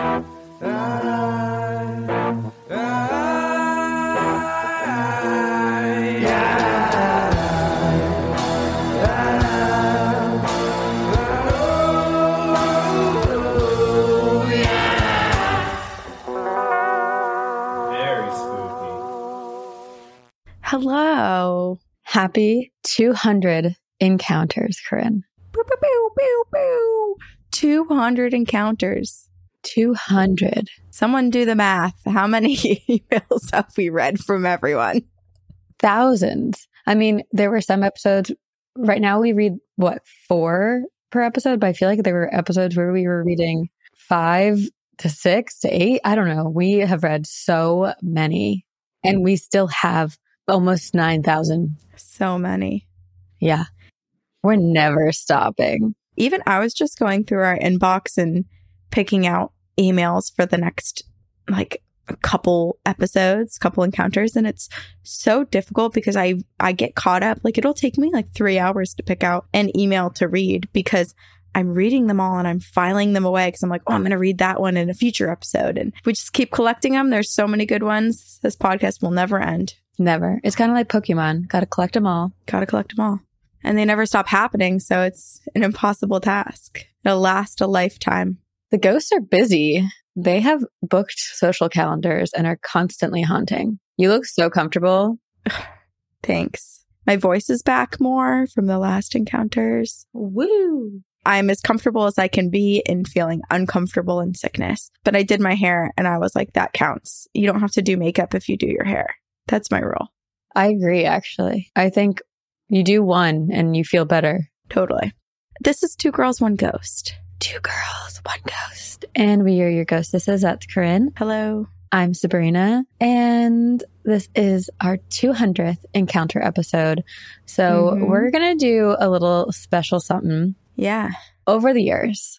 Very spooky. Hello. Happy 200 encounters, Corinne. Pew, pew, pew, pew, pew. 200 encounters. 200. Someone do the math. How many emails have we read from everyone? Thousands. I mean, there were some episodes. Right now, we read what, four per episode? But I feel like there were episodes where we were reading five to six to eight. I don't know. We have read so many and we still have almost 9,000. So many. Yeah. We're never stopping. Even I was just going through our inbox and picking out emails for the next like a couple episodes, couple encounters and it's so difficult because I I get caught up like it'll take me like 3 hours to pick out an email to read because I'm reading them all and I'm filing them away because I'm like, oh, I'm going to read that one in a future episode. And we just keep collecting them. There's so many good ones. This podcast will never end. Never. It's kind of like Pokemon. Got to collect them all. Got to collect them all. And they never stop happening. So it's an impossible task. It'll last a lifetime. The ghosts are busy. They have booked social calendars and are constantly haunting. You look so comfortable. Thanks. My voice is back more from the last encounters. Woo. I'm as comfortable as I can be in feeling uncomfortable in sickness. But I did my hair and I was like, that counts. You don't have to do makeup if you do your hair. That's my rule. I agree, actually. I think you do one and you feel better. Totally. This is Two Girls, One Ghost. Two girls, one ghost. And we are your ghostesses. That's Corinne. Hello. I'm Sabrina. And this is our 200th encounter episode. So Mhm. we're going to do a little special something. Yeah. Over the years,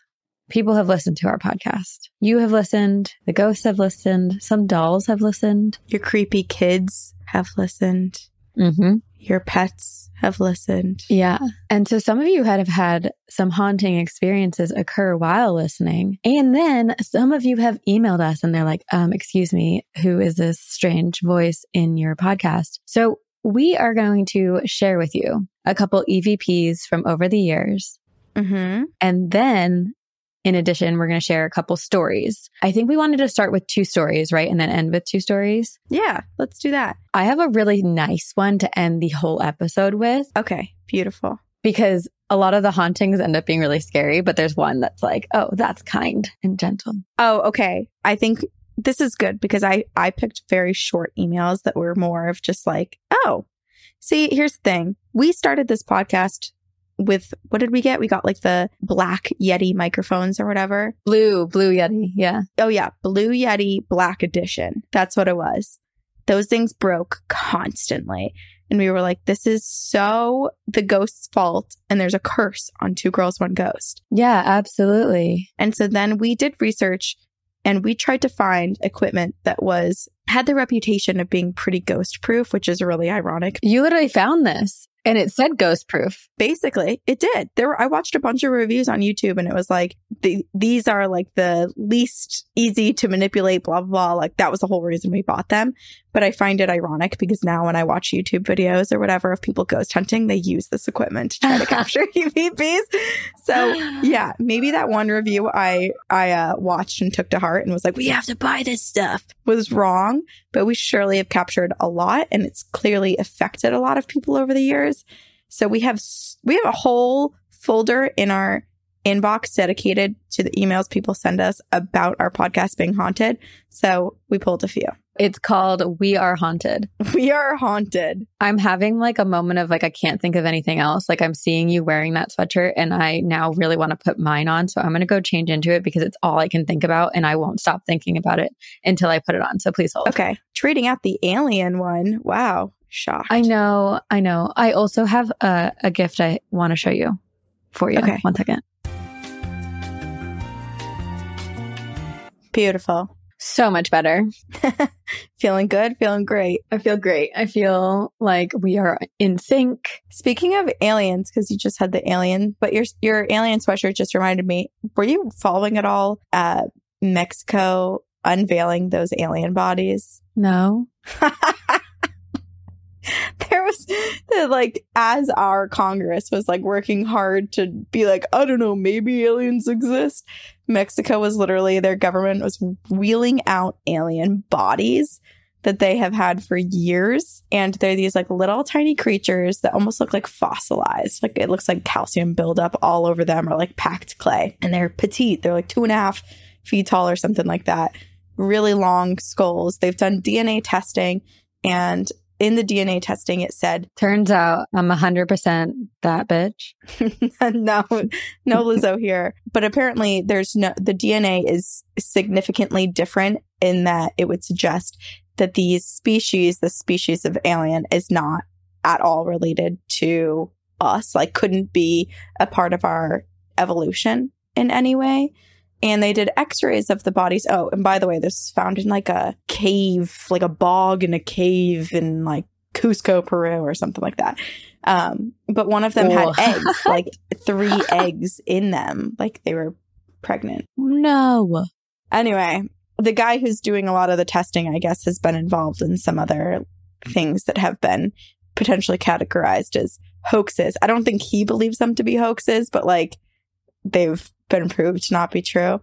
people have listened to our podcast. You have listened. The ghosts have listened. Some dolls have listened. Your creepy kids have listened. Mm-hmm. Your pets have listened. Yeah. And so some of you had have had some haunting experiences occur while listening. And then some of you have emailed us and they're like, um, excuse me, who is this strange voice in your podcast? So we are going to share with you a couple EVPs from over the years. Mm-hmm. And then in addition, we're going to share a couple stories. I think we wanted to start with two stories, right? And then end with two stories. Yeah. Let's do that. I have a really nice one to end the whole episode with Okay. Beautiful. because a lot of the hauntings end up being really scary, but there's one that's like, oh, that's kind and gentle. Oh, okay. I think this is good because I I picked very short emails that were more of just like, oh, see, here's the thing. We started this podcast with what did we get? We got like the black Yeti microphones or whatever. Blue, blue Yeti. Yeah. Oh yeah, Blue Yeti Black Edition. That's what it was. Those things broke constantly. And we were like, this is so the ghost's fault. And there's a curse on Two Girls, One Ghost. Yeah, absolutely. And so then we did research and we tried to find equipment that was had the reputation of being pretty ghost proof, which is really ironic. You literally found this and it said ghost proof. Basically, it did. There were I watched a bunch of reviews on YouTube and it was like the, these are like the least easy to manipulate blah blah blah. Like that was the whole reason we bought them. But I find it ironic because now when I watch YouTube videos or whatever of people ghost hunting, they use this equipment to try to capture EVPs. So yeah, maybe that one review I I uh, watched and took to heart and was like, we have to buy this stuff was wrong, but we surely have captured a lot, and it's clearly affected a lot of people over the years. So we have we have a whole folder in our inbox dedicated to the emails people send us about our podcast being haunted. So we pulled a few. It's called We Are Haunted. We are haunted. I'm having like a moment of like, I can't think of anything else. Like, I'm seeing you wearing that sweatshirt and I now really want to put mine on. So I'm going to go change into it because it's all I can think about and I won't stop thinking about it until I put it on. So please hold. Okay, trading out the alien one. Wow, shocked. I know. I know. I also have a, a gift I want to show you for you. Okay. One second. Beautiful. So much better. Feeling good. Feeling great. I feel great. I feel like we are in sync. Speaking of aliens, because you just had the alien, but your your alien sweatshirt just reminded me. Were you following at all uh, Mexico unveiling those alien bodies? No. there was the like as our congress was like working hard to be like i don't know maybe aliens exist mexico was literally their government was wheeling out alien bodies that they have had for years and they're these like little tiny creatures that almost look like fossilized. Like it looks like calcium buildup all over them or like packed clay and they're petite. They're like two and a half feet tall or something like that. Really long skulls. They've done dna testing and in the DNA testing, it said, Turns out I'm 100% that bitch. no, no Lizzo here. But apparently, there's no, the DNA is significantly different in that it would suggest that these species, the species of alien, is not at all related to us, like, couldn't be a part of our evolution in any way and they did x-rays of the bodies. Oh and by the way this is found in like a cave like a bog in a cave in like cusco peru or something like that. Um, but one of them had eggs like three eggs in them like they were pregnant. No. anyway the guy who's doing a lot of the testing i guess has been involved in some other things that have been potentially categorized as hoaxes. I don't think he believes them to be hoaxes but like they've been proved to not be true.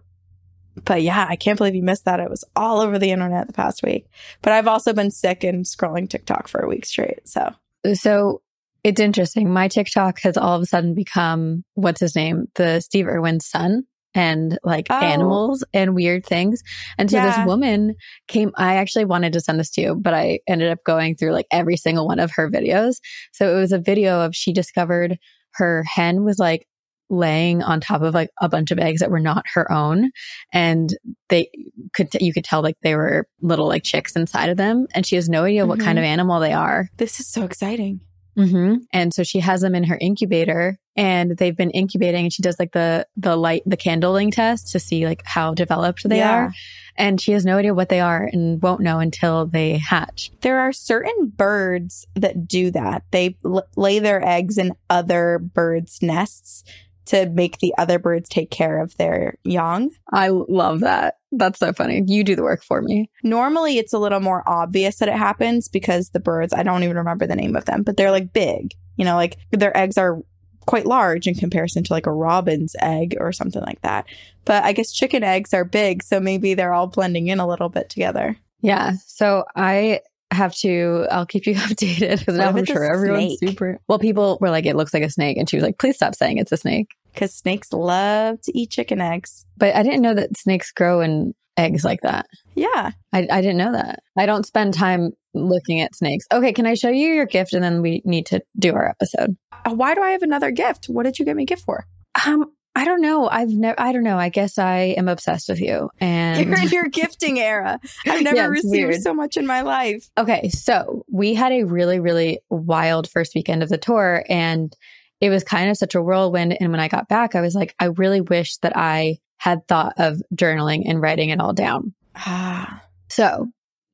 But yeah, I can't believe you missed that. It was all over the internet the past week. But I've also been sick and scrolling TikTok for a week straight. So So it's interesting. My TikTok has all of a sudden become what's his name? The Steve Irwin's son and like Oh. animals and weird things. And so Yeah. this woman came, I actually wanted to send this to you, but I ended up going through like every single one of her videos. So it was a video of she discovered her hen was like laying on top of like a bunch of eggs that were not her own and they could you could tell like they were little like chicks inside of them and she has no idea what Mhm. kind of animal they are this is so exciting. hmm And so she has them in her incubator and they've been incubating and she does like the, the light, the candling test to see like how developed they Yeah. are. And she has no idea what they are and won't know until they hatch. There are certain birds that do that. They l- lay their eggs in other birds' nests to make the other birds take care of their young. I love that. That's so funny. You do the work for me. Normally, it's a little more obvious that it happens because the birds, I don't even remember the name of them, but they're like big. You know, like their eggs are quite large in comparison to like a robin's egg or something like that. But I guess chicken eggs are big, so maybe they're all blending in a little bit together. Yeah. So I have to, I'll keep you updated because now I'm sure everyone's snake? super. Well, people were like, it looks like a snake. And she was like, please stop saying it's a snake. Because snakes love to eat chicken eggs. But I didn't know that snakes grow in eggs like that. Yeah. I, I didn't know that. I don't spend time looking at snakes. Okay, can I show you your gift and then we need to do our episode? Uh, Why do I have another gift? What did you get me a gift for? Um, I don't know. I've never. I don't know. I guess I am obsessed with you. And You're in your gifting era. I've never Yeah, received weird. so much in my life. okay, so we had a really, really wild first weekend of the tour, and it was kind of such a whirlwind. And when I got back, I was like, I really wish that I had thought of journaling and writing it all down. Ah. So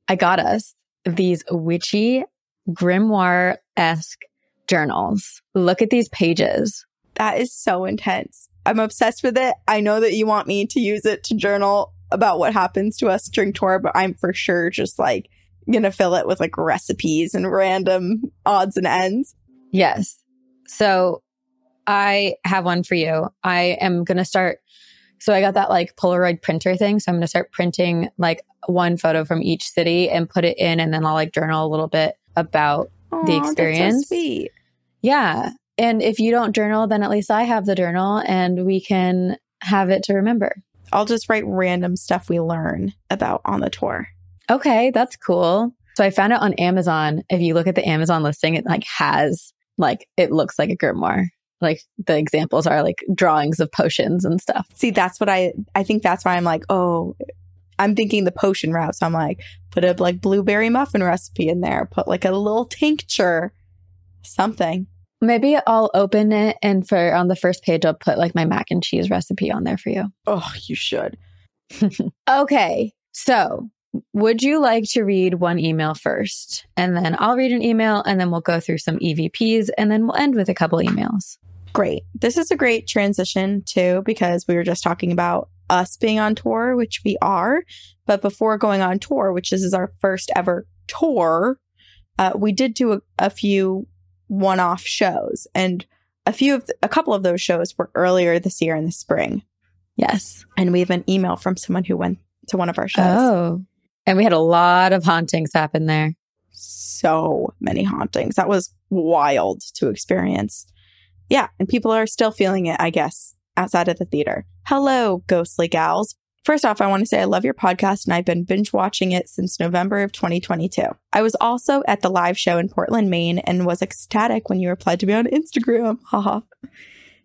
I got us these witchy grimoire esque journals. Look at these pages. That is so intense. I'm obsessed with it. I know that you want me to use it to journal about what happens to us during tour, but I'm for sure just like gonna fill it with like recipes and random odds and ends. Yes. So I have one for you. I am going to start. So I got that like Polaroid printer thing. So I'm going to start printing like one photo from each city and put it in. And then I'll like journal a little bit about, Aw, The that's so experience. sweet. yeah. And if you don't journal, then at least I have the journal and we can have it to remember. I'll just write random stuff we learn about on the tour. Okay. That's cool. So I found it on Amazon. If you look at the Amazon listing, it like has like, it looks like a grimoire. Like the examples are like drawings of potions and stuff. See, that's what I I think that's why I'm like, oh, I'm thinking the potion route. So I'm like, put a like blueberry muffin recipe in there, put like a little tincture, something. Maybe I'll open it and for on the first page I'll put like my mac and cheese recipe on there for you. Oh, you should. Okay. So, would you like to read one email first? And then I'll read an email and then we'll go through some EVPs and then we'll end with a couple emails. Great. This is a great transition too, because we were just talking about us being on tour, which we are. But before going on tour, which this is our first ever tour, uh, we did do a, a few one off shows. And a few of, a couple of those shows were earlier this year in the spring. Yes. And we have an email from someone who went to one of our shows. Oh. And we had a lot of hauntings happen there. So many hauntings. That was wild to experience. Yeah. And people are still feeling it, I guess, outside of the theater. Hello, ghostly gals. First off, I want to say I love your podcast and I've been binge watching it since November of 2022. I was also at the live show in Portland, Maine and was ecstatic when you replied to me on Instagram. Haha.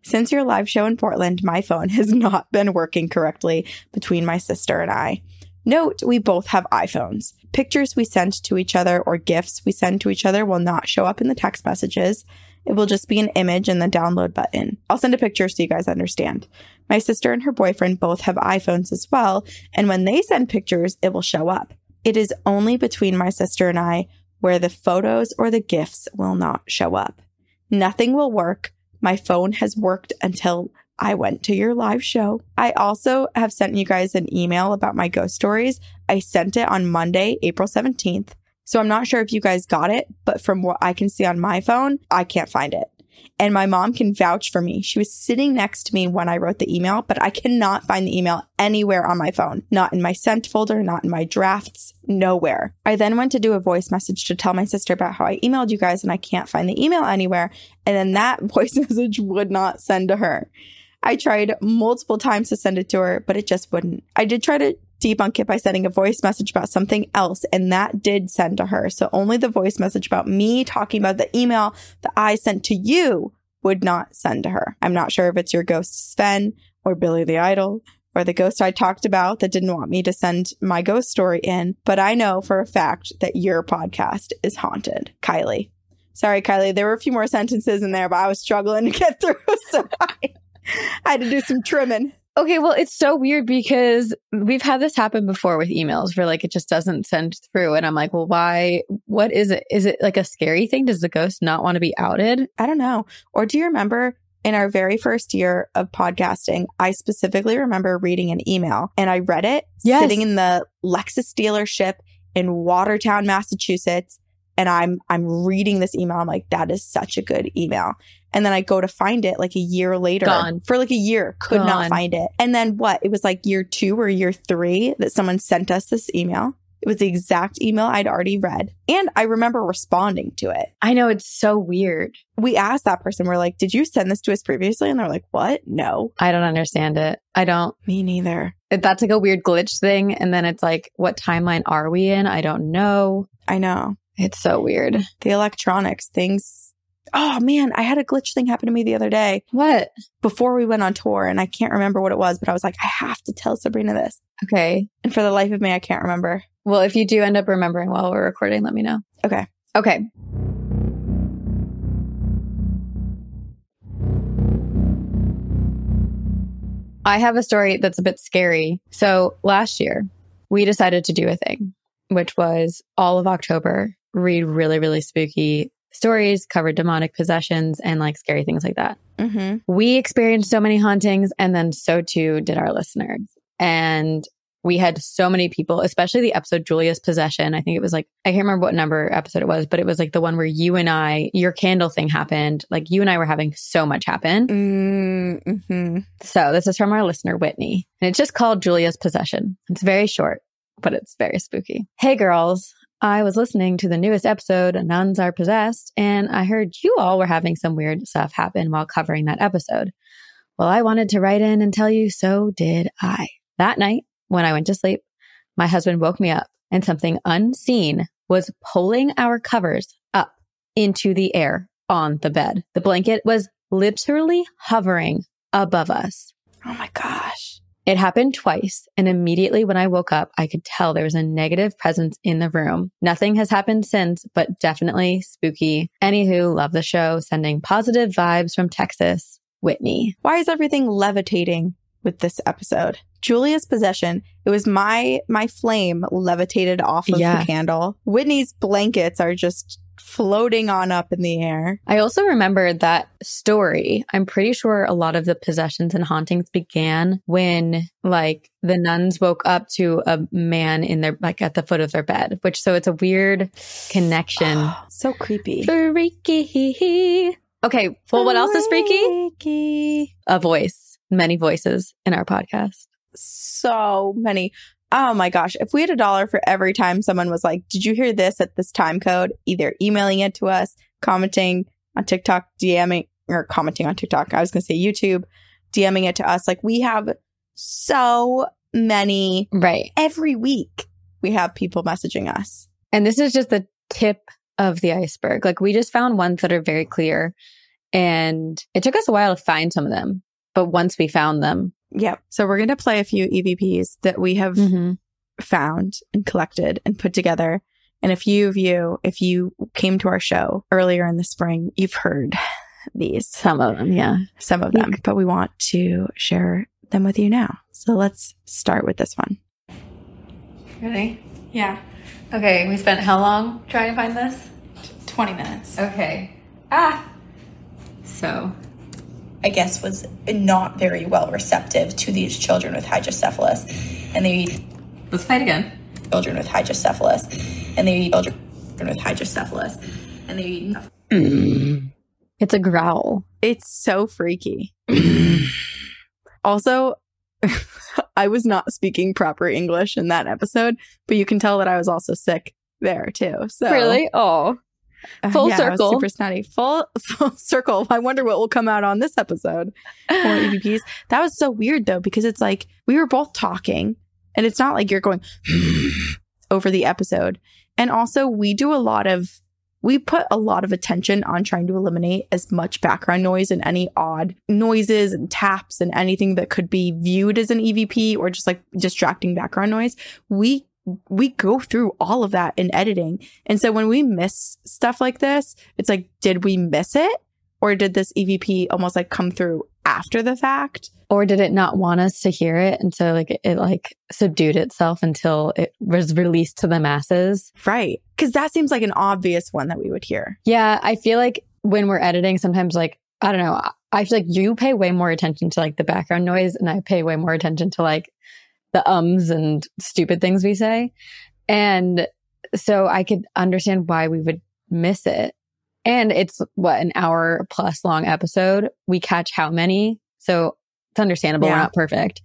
Since your live show in Portland, my phone has not been working correctly between my sister and I. Note, we both have iPhones. Pictures we send to each other or gifts we send to each other will not show up in the text messages. It will just be an image in the download button. I'll send a picture so you guys understand. My sister and her boyfriend both have iPhones as well, and when they send pictures, it will show up. It is only between my sister and I where the photos or the gifts will not show up. Nothing will work. My phone has worked until I went to your live show. I also have sent you guys an email about my ghost stories. I sent it on Monday, April 17th. So I'm not sure if you guys got it, but from what I can see on my phone, I can't find it. And my mom can vouch for me. She was sitting next to me when I wrote the email, but I cannot find the email anywhere on my phone. Not in my sent folder, not in my drafts, nowhere. I then went to do a voice message to tell my sister about how I emailed you guys and I can't find the email anywhere. And then that voice message would not send to her. I tried multiple times to send it to her, but it just wouldn't. I did try to debunk it by sending a voice message about something else, and that did send to her. So only the voice message about me talking about the email that I sent to you would not send to her. I'm not sure if it's your ghost Sven or Billy the Idol or the ghost I talked about that didn't want me to send my ghost story in, but I know for a fact that your podcast is haunted. Kylie. Sorry, Kylie. There were a few more sentences in there, but I was struggling to get through. So I, I had to do some trimming. Okay, well, it's so weird because we've had this happen before with emails where like it just doesn't send through. And I'm like, well, why? What is it? Is it like a scary thing? Does the ghost not want to be outed? I don't know. Or do you remember in our very first year of podcasting, I specifically remember reading an email and I read it Yes. sitting in the Lexus dealership in Watertown, Massachusetts. And I'm I'm reading this email. I'm like, that is such a good email. And then I go to find it like a year later. Gone. For like a year, could Gone. not find it. And then what? It was like year two or year three that someone sent us this email. It was the exact email I'd already read. And I remember responding to it I know it's so weird. we asked that person, we're like, did you send this to us previously? And they're like, what? No, I don't understand it. I don't. me neither. That's like a weird glitch thing. And then it's like, what timeline are we in? I don't know. I know. It's so weird. The electronics things. Oh man, I had a glitch thing happen to me the other day What? before we went on tour and I can't remember what it was, but I was like, I have to tell Sabrina this. Okay. And for the life of me, I can't remember. Well, if you do end up remembering while we're recording, let me know. Okay. Okay. I have a story that's a bit scary. So last year, we decided to do a thing, which was all of October, read really, really spooky stories, covered demonic possessions, and like scary things like that. Mm-hmm. We experienced so many hauntings, and then so too did our listeners. And we had so many people, especially the episode Julia's Possession. I think it was like, I can't remember what number episode it was, but it was like the one where you and I, your candle thing happened. Like you and I were having so much happen. Mm-hmm. So this is from our listener, Whitney, and it's just called Julia's Possession. It's very short, but it's very spooky. Hey girls. I was listening to the newest episode, Nuns Are Possessed, and I heard you all were having some weird stuff happen while covering that episode. Well, I wanted to write in and tell you, so did I. That night, when I went to sleep, my husband woke me up and something unseen was pulling our covers up into the air on the bed. The blanket was literally hovering above us. Oh my gosh. It happened twice, and immediately when I woke up, I could tell there was a negative presence in the room. Nothing has happened since, but definitely spooky. Anywho, love the show, sending positive vibes from Texas. Whitney. Why is everything levitating with this episode? Julia's possession. It was my my flame levitated off of Yeah. the candle. Whitney's blankets are just floating on up in the air. I also remember that story. I'm pretty sure a lot of the possessions and hauntings began when like the nuns woke up to a man in their like at the foot of their bed, which so it's a weird connection. so creepy. freaky. Okay, well what else is freaky? Freaky. A voice. Many voices in our podcast. So many. Oh my gosh. If we had a dollar for every time someone was like, Did you hear this at this time code? Either emailing it to us, commenting on TikTok, DMing, or commenting on TikTok. I was going to say YouTube, DMing it to us. Like we have so many Right. every week. We have people messaging us. And this is just the tip of the iceberg. Like we just found ones that are very clear. And it took us a while to find some of them. But once we found them, Yep. So we're going to play a few EVPs that we have found and collected and put together. And a few of you, if you came to our show earlier in the spring, you've heard these, some of them, yeah. some of them, but we want to share them with you now. So let's start with this one. Ready? Yeah. Okay, we spent how long trying to find this? 20 minutes. Okay. Ah. So, I guess, was not very well receptive to these children with hydrocephalus. And they let's fight again. children with hydrocephalus. And they children with hydrocephalus. And they mm. It's a growl. It's so freaky. also, I was not speaking proper English in that episode, but you can tell that I was also sick there too. So Really? Oh. Uh, Full yeah, I circle. super snotty. Full full circle. I wonder what will come out on this episode. More EVPs. That was so weird though, because it's like we were both talking, and it's not like you're going over the episode. And also, we do a lot of we put a lot of attention on trying to eliminate as much background noise and any odd noises and taps and anything that could be viewed as an EVP or just like distracting background noise. We we go through all of that in editing. And so when we miss stuff like this, it's like, did we miss it? Or did this EVP almost like come through after the fact? Or did it not want us to hear it? And so like it, like subdued itself until it was released to the masses. Right. Cause that seems like an obvious one that we would hear. Yeah. I feel like when we're editing, sometimes like, I don't know, I feel like you pay way more attention to like the background noise and I pay way more attention to like the ums and stupid things we say. And so I could understand why we would miss it. And it's what an hour plus long episode. We catch how many? So it's understandable. We're not perfect.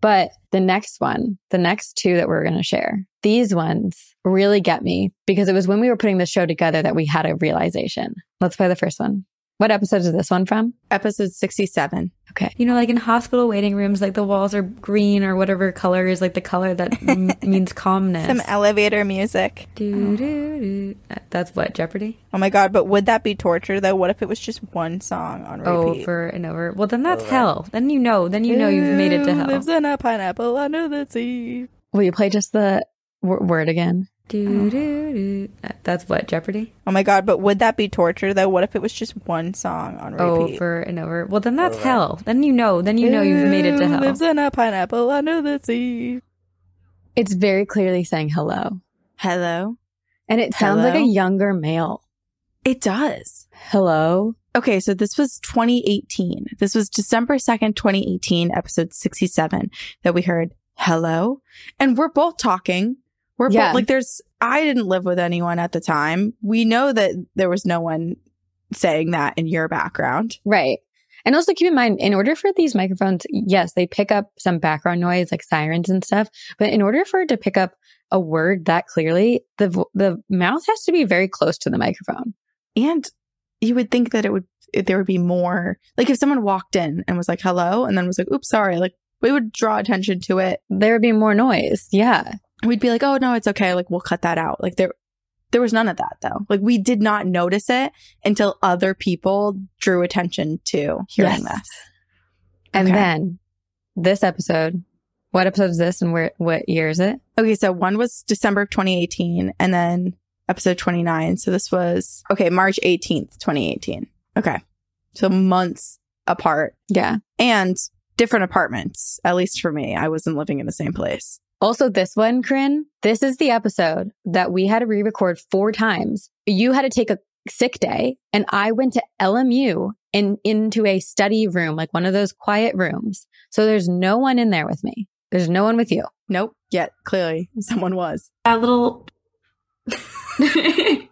But the next one, the next two that we're going to share, these ones really get me because it was when we were putting the show together that we had a realization. Let's play the first one. What episode is this one from? Episode 67. Okay. You know, like in hospital waiting rooms, like the walls are green or whatever color is like the color that m- means calmness. Some elevator music. Doo, doo, doo. That's what Jeopardy. Oh my god, but would that be torture though? What if it was just one song on oh, repeat? Over and over. Well, then that's oh, hell. Then you know. Then you know you've made it to Who hell. Lives in a pineapple under the sea. Will you play just the w- word again? Doo, doo, doo. That's what Jeopardy. Oh my god, but would that be torture though? What if it was just one song on oh, repeat? Over and over. Well, then that's hell. Then you know. Then you know you've made it to Who hell. Lives in a pineapple under the sea. It's very clearly saying hello. Hello. And it sounds like a younger male. It does. Hello. Okay, so this was 2018. This was December 2nd, 2018, episode 67 that we heard hello. And we're both talking. We're Yeah. both like there's I didn't live with anyone at the time. We know that there was no one saying that in your background. Right. And also keep in mind, in order for these microphones, yes, they pick up some background noise like sirens and stuff. But in order for it to pick up a word that clearly, the vo- the mouth has to be very close to the microphone. And you would think that it would there would be more like if someone walked in and was like hello and then was like oops sorry like we would draw attention to it There would be more noise. Yeah. We'd be like, oh no, it's okay. Like we'll cut that out. Like there, there was none of that though. Like we did not notice it until other people drew attention to hearing Yes. this. And Okay. then this episode, what episode is this and where, what year is it? Okay. So one was December of 2018 and then episode 29. So this was, okay, March 18th, 2018. Okay. So months apart Yeah. and different apartments, at least for me. I wasn't living in the same place. Also, this one, Corinne, this is the episode that we had to re record four times. You had to take a sick day and I went to LMU and into a study room, like one of those quiet rooms. So there's no one in there with me. There's no one with you. Nope. Yet clearly someone was. A little.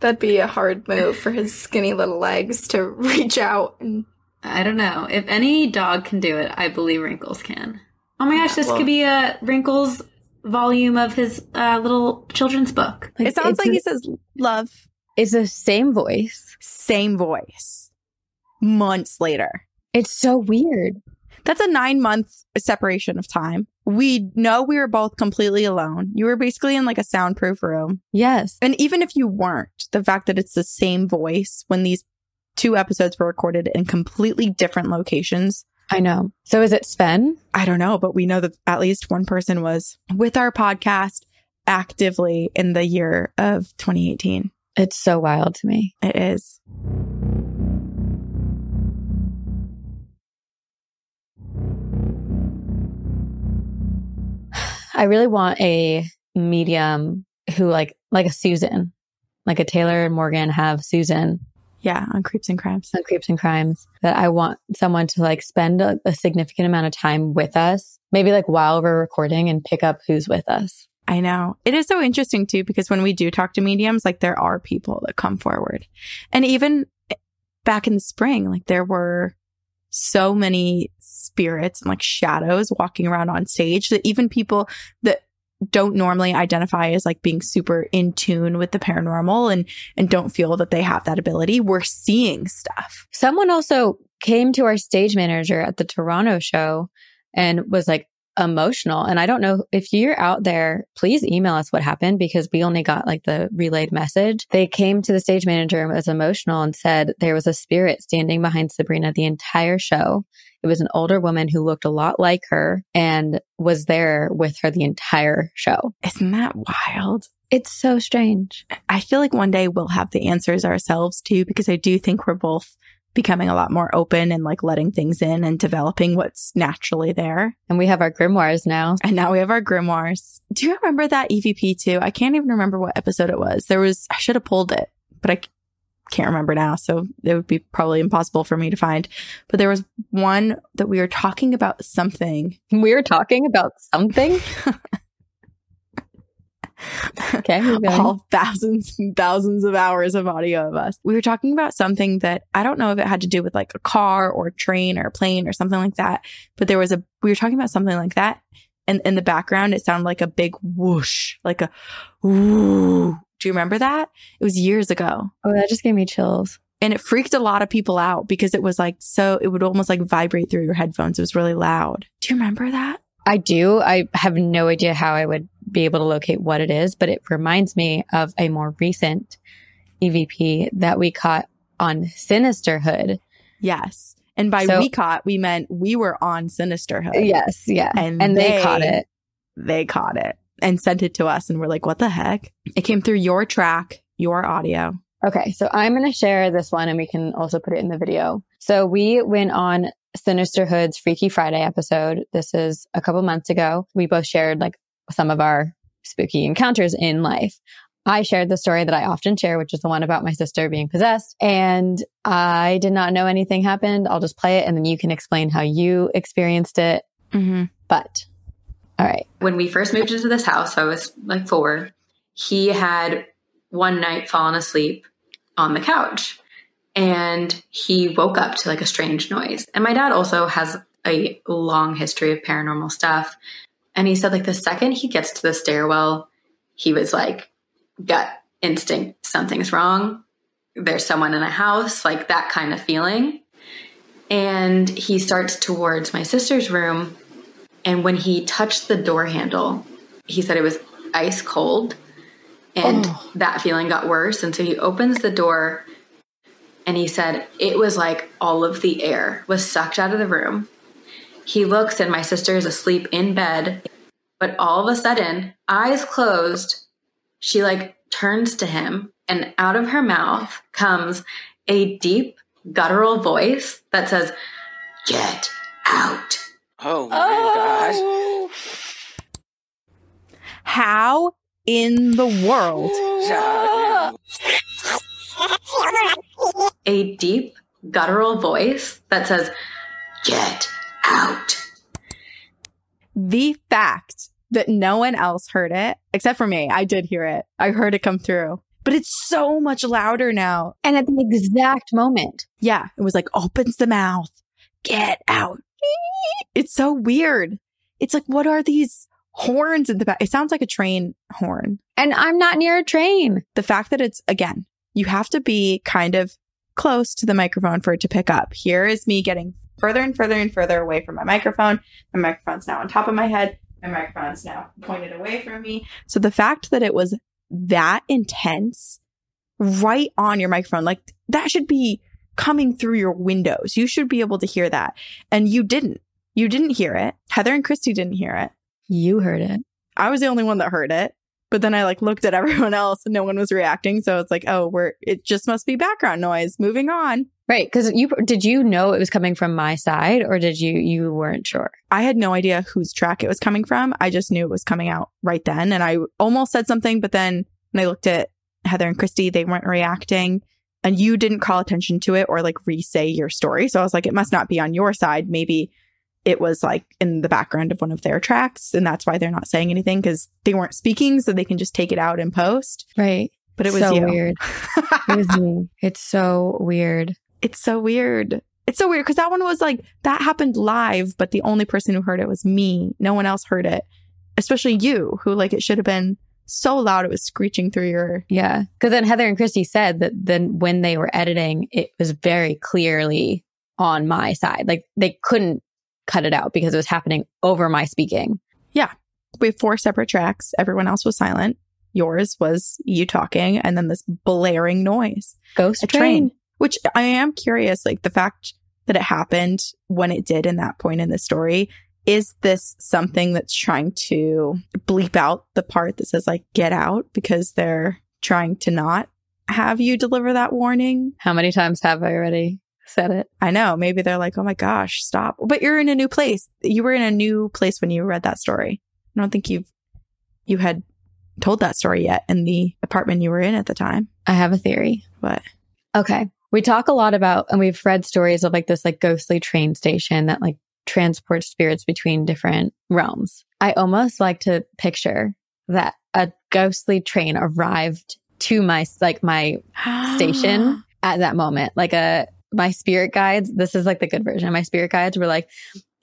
That'd be a hard move for his skinny little legs to reach out and. I don't know. If any dog can do it, I believe Wrinkles can. Oh my gosh, this Well- could be a Wrinkles volume of his uh, little children's book. it sounds like the- he says love. It's the same voice. Same voice. Months later. It's so weird. That's a nine month separation of time. We know we were both completely alone. You were basically in like a soundproof room. Yes. And even if you weren't, the fact that it's the same voice when these two episodes were recorded in completely different locations, I know. So is it Sven? I don't know, but we know that at least one person was with our podcast actively in the year of 2018. It's so wild to me. It is. I really want a medium who like like a Susan, like a Taylor and Morgan have Susan Yeah, on Creeps and Crimes. on Creeps and Crimes. That I want someone to like spend a, a significant amount of time with us, maybe like while we're recording and pick up who's with us. I know. It is so interesting too, because when we do talk to mediums, like there are people that come forward. And even eh, back in the spring, like there were so many spirits and like shadows walking around on stage that even people that don't normally identify as like being super in tune with the paranormal and and don't feel that they have that ability we're seeing stuff. Someone also came to our stage manager at the Toronto show and was like emotional. And I don't know if you're out there, please email us what happened because we only got like the relayed message. They came to the stage manager and was emotional and said there was a spirit standing behind Sabrina the entire show. It was an older woman who looked a lot like her and was there with her the entire show. Isn't that wild? It's so strange. I feel like one day we'll have the answers ourselves too, because I do think we're both becoming a lot more open and like letting things in and developing what's naturally there. And we have our grimoires now. And now we have our grimoires. Do you remember that EVP too? I can't even remember what episode it was. There was, I should have pulled it, but I can't remember now. So it would be probably impossible for me to find. But there was one that we were talking about something. We were talking about something. okay. all thousands and thousands of hours of audio of us. We were talking about something that I don't know if it had to do with like a car or a train or a plane or something like that, but there was a, we were talking about something like that. And in the background, it sounded like a big whoosh, like a whoo. Do you remember that? It was years ago. Oh, that just gave me chills. And it freaked a lot of people out because it was like so, it would almost like vibrate through your headphones. It was really loud. Do you remember that? I do. I have no idea how I would be able to locate what it is, but it reminds me of a more recent EVP that we caught on Sinisterhood. Yes. And by So- we caught, we meant we were on Sinisterhood. Yes, yeah. And And, they, they- caught it. they caught it and sent it to us and we're like what the heck it came through your track your audio Okay, so I'm going to share this one and we can also put it in the video. So we went on Sinisterhood's Freaky Friday episode. This is a couple months ago. We both shared like some of our spooky encounters in life. I shared the story that I often share, which is the one about my sister being possessed. And I did not know anything happened. I'll just play it and then you can explain how you experienced it. mm-hmm. But all right. when we first moved into this house, I was like four. He had one night fallen asleep on the couch and he woke up to like a strange noise. And my dad also has a long history of paranormal stuff. And he said, like, the second he gets to the stairwell, he was like, gut instinct, something's wrong. There's someone in the house, like that kind of feeling. And he starts towards my sister's room and when he touched the door handle, he said it was ice cold. And oh. that feeling got worse. And so he opens the door and he said it was like all of the air was sucked out of the room. He looks and my sister is asleep in bed. But all of a sudden, eyes closed, she like turns to him and out of her mouth comes a deep guttural voice that says, Get out. Oh my gosh. how in the world A deep, guttural voice that says, Get out. The fact that no one else heard it, except for me, I did hear it. I heard it come through, but it's so much louder now. And at the exact moment, Yeah, it was like opens the mouth, get out. It's so weird. It's like, what are these horns in the back? It sounds like a train horn. and I'm not near a train. The fact that it's, again, you have to be kind of close to the microphone for it to pick up. Here is me getting further and further and further away from my microphone. My microphone's now on top of my head. My microphone's now pointed away from me. So the fact that it was that intense right on your microphone, like that should be coming through your windows. You should be able to hear that. And you didn't. You didn't hear it. Heather and Christy didn't hear it. You heard it. I was the only one that heard it. But then I like looked at everyone else and no one was reacting. So it's like, oh, we're it just must be background noise. Moving on. Right. Cause you, did you know it was coming from my side or did you, you weren't sure? I had no idea whose track it was coming from. I just knew it was coming out right then. And I almost said something, but then when I looked at Heather and Christy, they weren't reacting. And you didn't call attention to it or like re say your story. So I was like, it must not be on your side. Maybe it was like in the background of one of their tracks. And that's why they're not saying anything because they weren't speaking. So they can just take it out and post. Right. But it was so you. weird. It was me. It's so weird. it's so weird. It's so weird because that one was like that happened live, but the only person who heard it was me. No one else heard it, especially you, who like it should have been so loud it was screeching through your. Yeah. Cause then Heather and Christy said that then when they were editing, it was very clearly on my side. Like they couldn't cut it out because it was happening over my speaking. Yeah. We have four separate tracks. Everyone else was silent. Yours was you talking, and then this blaring noise. Ghost a train. Which I am curious, like the fact that it happened when it did in that point in the story. Is this something that's trying to bleep out the part that says like get out because they're trying to not have you deliver that warning? How many times have I already said it? I know. Maybe they're like, oh my gosh, stop. But you're in a new place. You were in a new place when you read that story. I don't think you've you had told that story yet in the apartment you were in at the time. I have a theory. But Okay. We talk a lot about, and we've read stories of like this like ghostly train station that like transports spirits between different realms. I almost like to picture that a ghostly train arrived to my, like my station at that moment. Like a, my spirit guides, this is like the good version. My spirit guides were like,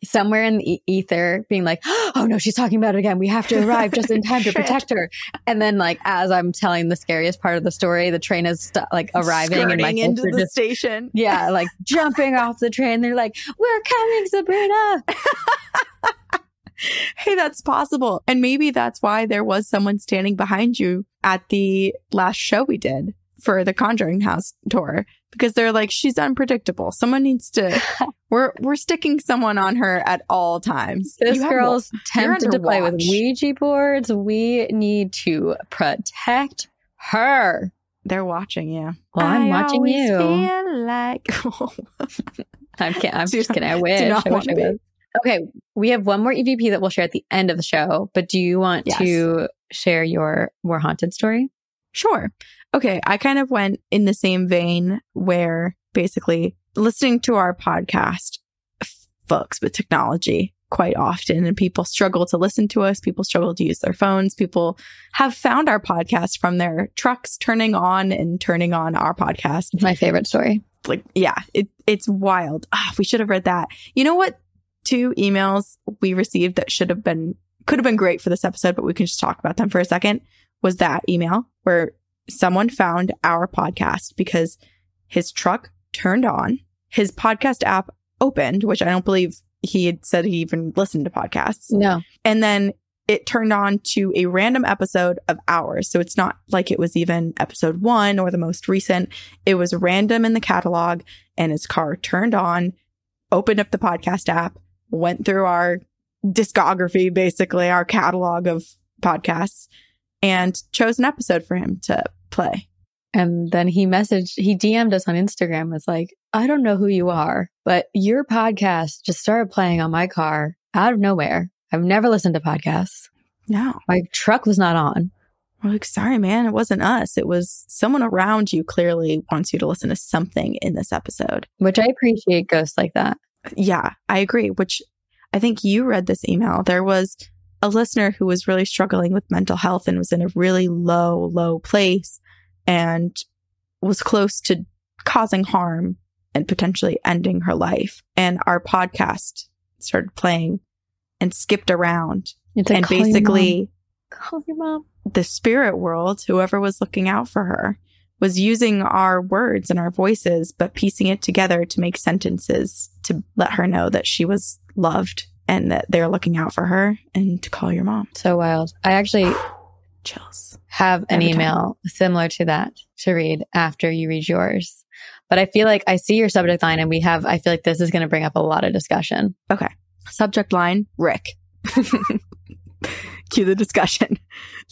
somewhere in the ether being like, oh no, she's talking about it again. We have to arrive just in time to protect her. And then like, as I'm telling the scariest part of the story, the train is st- like arriving and my into the just, station. yeah, like jumping off the train. They're like, we're coming, Sabrina. hey, that's possible. And maybe that's why there was someone standing behind you at the last show we did for the Conjuring House tour because they're like, she's unpredictable. Someone needs to. we're we're sticking someone on her at all times. This You girl's you're tempted to play with. Ouija boards. We need to protect her. They're watching you. Well, I'm I watching you. Feel like I'm, kid- I'm just kidding. I wish. not I wish I be. Okay, we have one more EVP that we'll share at the end of the show. But do you want Yes. to share your more haunted story? Sure. Okay. I kind of went in the same vein where basically listening to our podcast f- fucks with technology quite often and people struggle to listen to us. People struggle to use their phones. People have found our podcast from their trucks turning on and turning on our podcast. My favorite story. Like, yeah, it, it's wild. Ah, we should have read that. You know what? Two emails we received that should have been, could have been great for this episode, but we can just talk about them for a second was that email where someone found our podcast because his truck turned on, his podcast app opened, which I don't believe he had said he even listened to podcasts. No. And then it turned on to a random episode of ours. So it's not like it was even episode one or the most recent. It was random in the catalog and his car turned on, opened up the podcast app, went through our discography, basically our catalog of podcasts and chose an episode for him to play. And then he messaged, he DM'd us on Instagram. Was like, I don't know who you are, but your podcast just started playing on my car out of nowhere. I've never listened to podcasts. No. My truck was not on. We're like, sorry, man, it wasn't us. It was someone around you clearly wants you to listen to something in this episode. Which I appreciate ghosts like that. Yeah, I agree. Which I think you read this email. There was a listener who was really struggling with mental health and was in a really low, low place and was close to causing harm and potentially ending her life. And our podcast started playing and skipped around. Like, and call your mom. basically, call your mom. the spirit world, whoever was looking out for her, was using our words and our voices, but piecing it together to make sentences to let her know that she was loved and that they're looking out for her and to call your mom. So wild. I actually Chills. have an Every time. email similar to that to read after you read yours. But I feel like I see your subject line and we have, I feel like this is going to bring up a lot of discussion. Okay. Subject line Rick. Cue the discussion.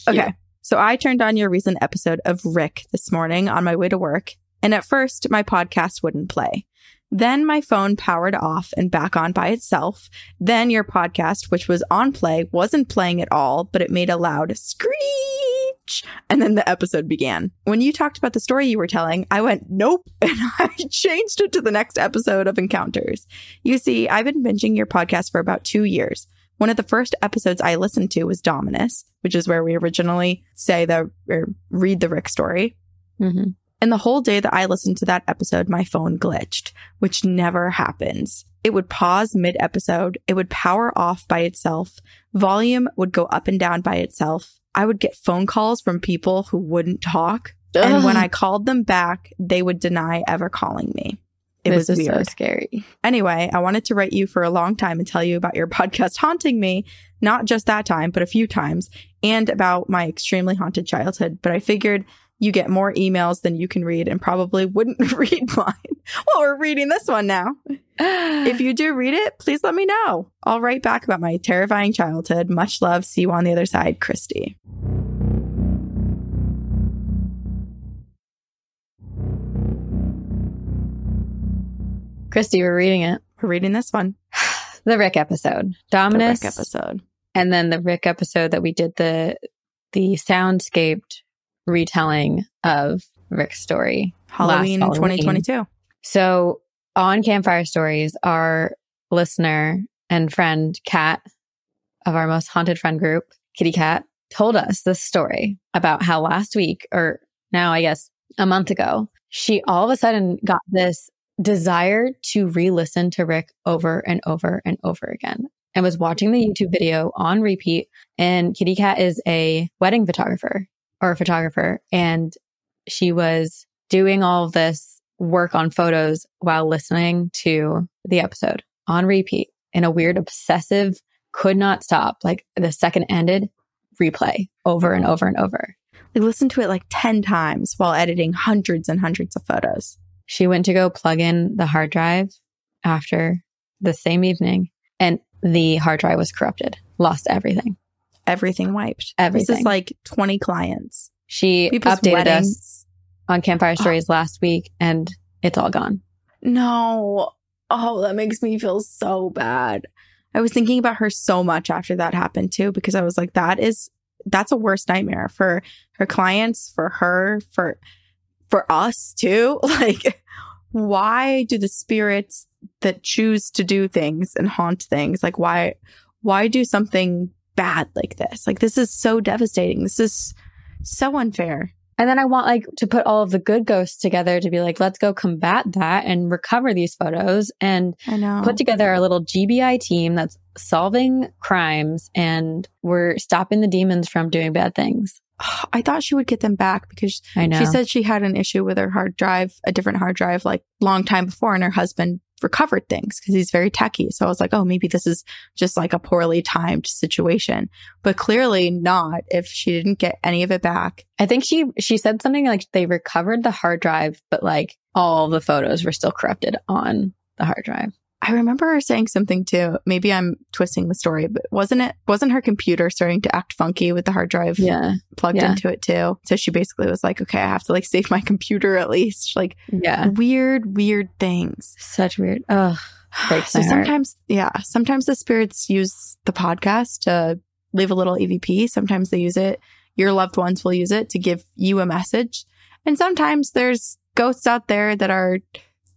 Okay. So I turned on your recent episode of Rick this morning on my way to work. And at first, my podcast wouldn't play. Then my phone powered off and back on by itself. Then your podcast, which was on play, wasn't playing at all, but it made a loud screech. And then the episode began. When you talked about the story you were telling, I went, nope. And I changed it to the next episode of Encounters. You see, I've been binging your podcast for about two years. One of the first episodes I listened to was Dominus, which is where we originally say the or read the Rick story. hmm And the whole day that I listened to that episode, my phone glitched, which never happens. It would pause mid episode. It would power off by itself. Volume would go up and down by itself. I would get phone calls from people who wouldn't talk. And when I called them back, they would deny ever calling me. It this was is so scary. Anyway, I wanted to write you for a long time and tell you about your podcast haunting me, not just that time, but a few times, and about my extremely haunted childhood. But I figured you get more emails than you can read and probably wouldn't read mine. Well, we're reading this one now. If you do read it, please let me know. I'll write back about my terrifying childhood. Much love. See you on the other side, Christy. Christy, we're reading it. We're reading this one. The Rick episode. The Dominus. Rick episode. And then the Rick episode that we did the the soundscaped retelling of Rick's story. Halloween, Halloween. 2022. So on Campfire Stories, our listener and friend Kat of our most haunted friend group, Kitty Cat, told us this story about how last week, or now I guess a month ago, she all of a sudden got this desire to re-listen to Rick over and over and over again and was watching the YouTube video on repeat. And Kitty Cat is a wedding photographer or a photographer. And she was doing all this work on photos while listening to the episode on repeat in a weird obsessive, could not stop. Like the second ended, replay over and over and over. I listened to it like 10 times while editing hundreds and hundreds of photos. She went to go plug in the hard drive after the same evening, and the hard drive was corrupted, lost everything. Everything wiped. Everything. This is like 20 clients. She People's updated weddings. us on Campfire ah. Stories last week, and it's all gone. No. Oh, that makes me feel so bad. I was thinking about her so much after that happened too, because I was like, that is, that's a worst nightmare for her clients, for her, for, for us too. Like, why do the spirits that choose to do things and haunt things, like, why, why do something bad like this? Like, this is so devastating. This is so unfair. And then I want like to put all of the good ghosts together to be like, let's go combat that and recover these photos and I know. put together our little GBI team that's solving crimes and we're stopping the demons from doing bad things. I thought she would get them back because I know. She said she had an issue with her hard drive, a different hard drive, like long time before, and her husband recovered things because he's very techy. So I was like, oh, maybe this is just like a poorly timed situation, but clearly not. If she didn't get any of it back, I think she she said something like they recovered the hard drive, but like all the photos were still corrupted on the hard drive. I remember her saying something too. Maybe I'm twisting the story, but wasn't it? Wasn't her computer starting to act funky with the hard drive Yeah. plugged yeah. into it too? So she basically was like, okay, I have to like save my computer at least. Like Yeah. weird, weird things. Such weird. Ugh. Breaks so my heart. sometimes, yeah, sometimes the spirits use the podcast to leave a little EVP. Sometimes they use it, your loved ones will use it to give you a message. And sometimes there's ghosts out there that are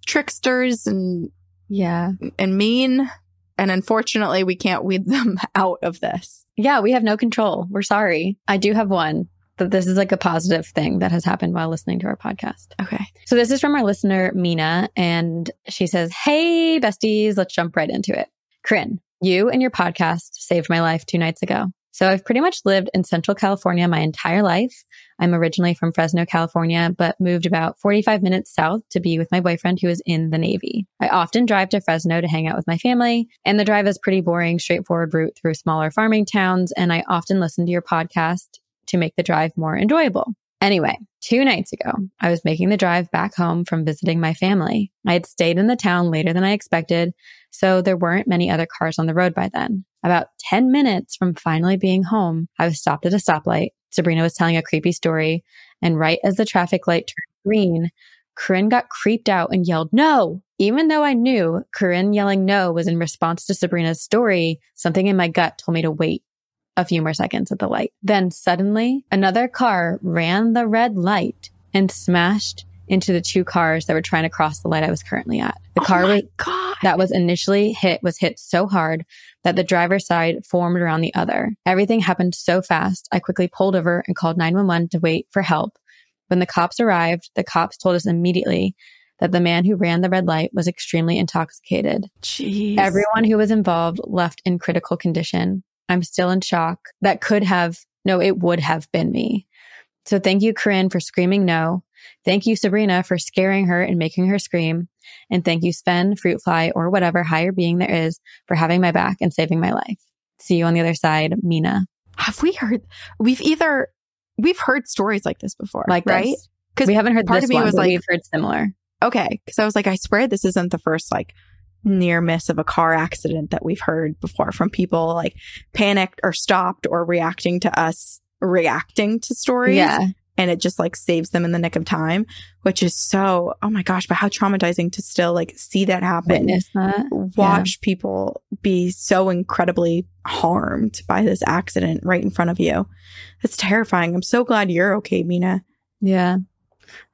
tricksters and Yeah. and mean. And unfortunately, we can't weed them out of this. Yeah, we have no control. We're sorry. I do have one that this is like a positive thing that has happened while listening to our podcast. Okay. So this is from our listener, Mina, and she says, Hey, besties, let's jump right into it. Corinne, you and your podcast saved my life two nights ago. So I've pretty much lived in Central California my entire life. I'm originally from Fresno, California, but moved about 45 minutes south to be with my boyfriend who is in the Navy. I often drive to Fresno to hang out with my family, and the drive is pretty boring, straightforward route through smaller farming towns, and I often listen to your podcast to make the drive more enjoyable. Anyway, two nights ago, I was making the drive back home from visiting my family. I had stayed in the town later than I expected, so there weren't many other cars on the road by then. About 10 minutes from finally being home, I was stopped at a stoplight. Sabrina was telling a creepy story, and right as the traffic light turned green, Corinne got creeped out and yelled, no. Even though I knew Corinne yelling no was in response to Sabrina's story, something in my gut told me to wait a few more seconds at the light. Then suddenly, another car ran the red light and smashed into the two cars that were trying to cross the light I was currently at. The oh car oh was, God. that was initially hit was hit so hard that the driver's side formed around the other. Everything happened so fast. I quickly pulled over and called 911 to wait for help. When the cops arrived, the cops told us immediately that the man who ran the red light was extremely intoxicated. Jeez. Everyone who was involved left in critical condition. I'm still in shock. That could have, no, it would have been me. So thank you, Corinne, for screaming no. Thank you, Sabrina, for scaring her and making her scream. And thank you, Sven, Fruitfly, or whatever higher being there is for having my back and saving my life. See you on the other side, Mina. Have we heard? We've either we've heard stories like this before, Like right? Because we haven't heard part this of me one, was like- we've heard similar. okay, because I was like, I swear this isn't the first like near miss of a car accident that we've heard before from people like panicked or stopped or reacting to us reacting to stories. Yeah. and it just like saves them in the nick of time, which is so, oh my gosh, but how traumatizing to still like see that happen. Witness that. Watch people be so incredibly harmed by this accident right in front of you. It's terrifying. I'm so glad you're okay, Mina. Yeah.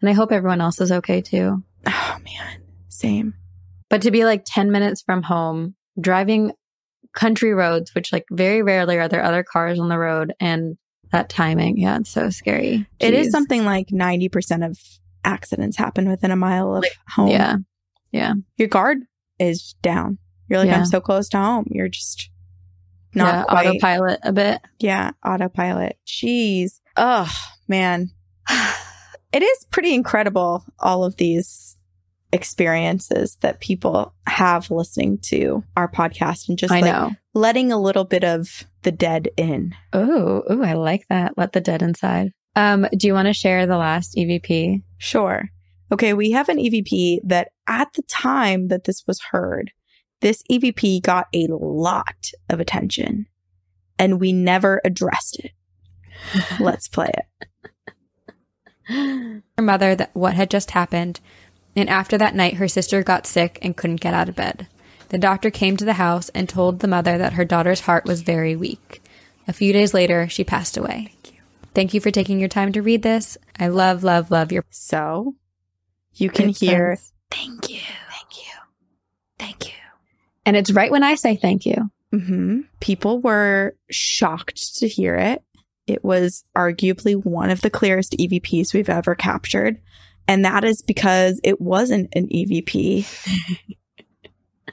And I hope everyone else is okay too. Oh man, same. But to be like 10 minutes from home, driving country roads, which like very rarely are there other cars on the road and that timing. Yeah, it's so scary. It is something like 90% of accidents happen within a mile of home. Yeah. Yeah. Your guard is down. You're like, Yeah. I'm so close to home. You're just not yeah, quite. autopilot a bit. Yeah, autopilot. Jeez. Oh, man. It is pretty incredible, all of these experiences that people have listening to our podcast and just I like know. letting a little bit of the dead in. Oh, oh, I like that. Let the dead inside. Um, do you want to share the last EVP? Sure. Okay, we have an EVP that at the time that this was heard, this EVP got a lot of attention and we never addressed it. Let's play it. her mother that what had just happened, and after that night, her sister got sick and couldn't get out of bed. The doctor came to the house and told the mother that her daughter's heart was very weak. A few days later, she passed away. Thank you. Thank you for taking your time to read this. I love, love, love your. So you can It hear, says- thank you, thank you, thank you. And it's right when I say thank you. hmm People were shocked to hear it. It was arguably one of the clearest EVPs we've ever captured. And that is because it wasn't an EVP.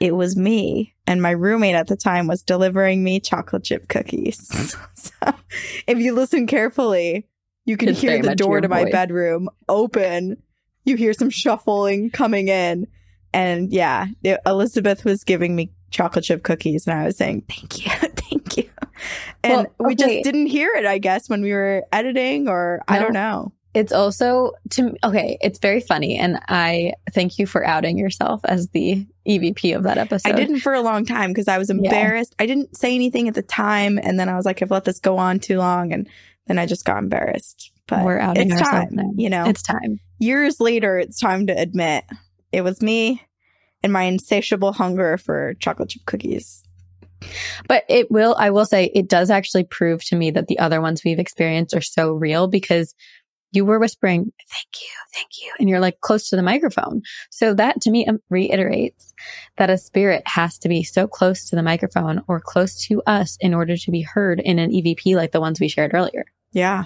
it was me. And my roommate at the time was delivering me chocolate chip cookies. so if you listen carefully, you can It's hear the door to my voice. bedroom open. You hear some shuffling coming in. And yeah, it- Elizabeth was giving me chocolate chip cookies, and I was saying, Thank you, thank you. And Well, we just didn't hear it, I guess, when we were editing, or I don't know. It's also to okay, it's very funny, and I thank you for outing yourself as the EVP of that episode. I didn't for a long time because I was embarrassed. I didn't say anything at the time, and then I was like, I've let this go on too long, and then I just got embarrassed. But We're outing it's ourselves time, now. you know. It's time. years later, it's time to admit it was me and my insatiable hunger for chocolate chip cookies. But it will, I will say, it does actually prove to me that the other ones we've experienced are so real because you were whispering, thank you, thank you. And you're like close to the microphone. So that to me um, reiterates that a spirit has to be so close to the microphone or close to us in order to be heard in an EVP like the ones we shared earlier. Yeah.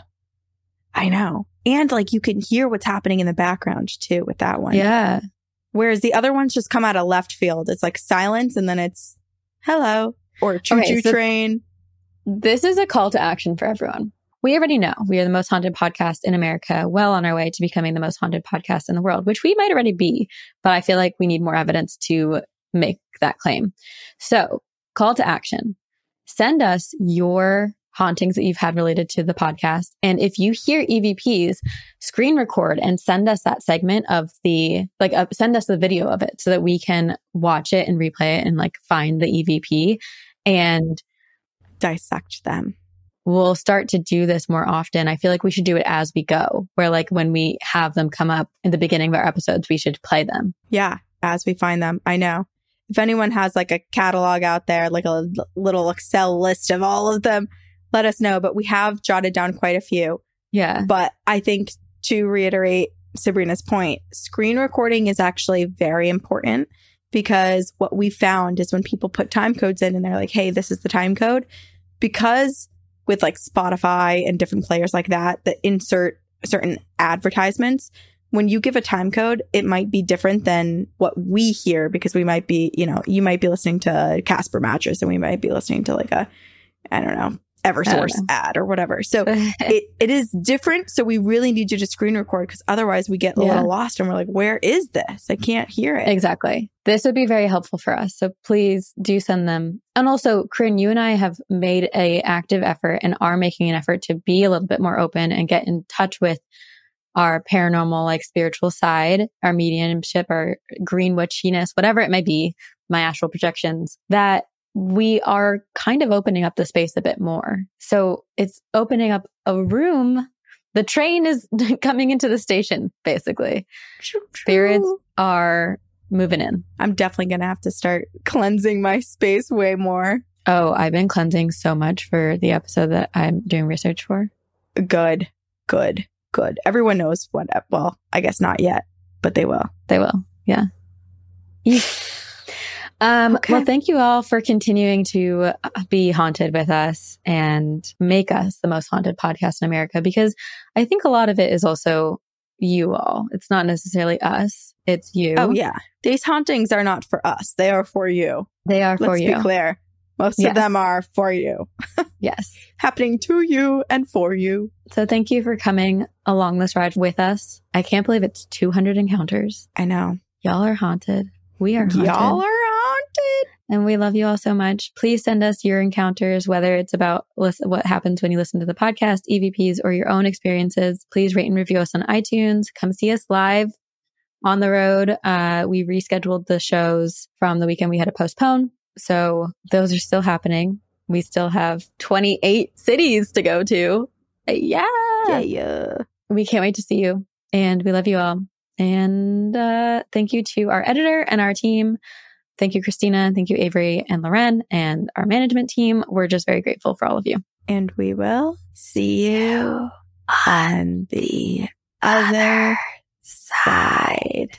I know. And like you can hear what's happening in the background too with that one. Yeah. Whereas the other ones just come out of left field. It's like silence and then it's hello or choo choo Okay, so- train. This is a call to action for everyone. We already know we are the most haunted podcast in America, well on our way to becoming the most haunted podcast in the world, which we might already be, but I feel like we need more evidence to make that claim. So, call to action. Send us your hauntings that you've had related to the podcast. And if you hear EVPs, screen record and send us that segment of the, like, uh, send us the video of it so that we can watch it and replay it and like find the EVP. And Dissect them. We'll start to do this more often. I feel like we should do it as we go, where like when we have them come up in the beginning of our episodes, we should play them. Yeah. As we find them. I know. If anyone has like a catalog out there, like a little Excel list of all of them, let us know. But we have jotted down quite a few. Yeah. But I think to reiterate Sabrina's point, screen recording is actually very important because what we found is when people put time codes in and they're like, hey, this is the time code, because with like Spotify and different players like that that insert certain advertisements, when you give a time code, it might be different than what we hear because we might be, you know, you might be listening to Casper Mattress and we might be listening to like a, I don't know, Eversource ad or whatever. So it, it is different. So we really need you to screen record because otherwise we get a Yeah. little lost and we're like, where is this? I can't hear it. Exactly. This would be very helpful for us. So please do send them. And also, Corinne, you and I have made a active effort and are making an effort to be a little bit more open and get in touch with our paranormal, like spiritual side, our mediumship, our green witchiness, whatever it may be, my astral projections, that we are kind of opening up the space a bit more. So it's opening up a room. The train is coming into the station, basically. Spirits are moving in. I'm definitely going to have to start cleansing my space way more. Oh, I've been cleansing so much for the episode that I'm doing research for. Good, good, good. Everyone knows what, well, I guess not yet, but they will. They will. Yeah. Um, Okay. Well, thank you all for continuing to uh, be haunted with us and make us the most haunted podcast in America because I think a lot of it is also you all. It's not necessarily us, it's you. Oh, yeah. These hauntings are not for us, they are for you. They are for Let's you. be clear. Most Yes. of them are for you, Yes. happening to you and for you. So thank you for coming along this ride with us. I can't believe it's 200 encounters. I know. Y'all are haunted. We are haunted. Y'all are And we love you all so much. Please send us your encounters, whether it's about listen, what happens when you listen to the podcast, EVPs, or your own experiences. Please rate and review us on iTunes. Come see us live on the road. Uh, we rescheduled the shows from the weekend we had to postpone. So those are still happening. We still have 28 cities to go to. Yeah. Yeah, yeah. We can't wait to see you. And we love you all. And uh, thank you to our editor and our team. Thank you, Cristina. Thank you, Avery and Loren and our management team. We're just very grateful for all of you. And we will see you on the other side.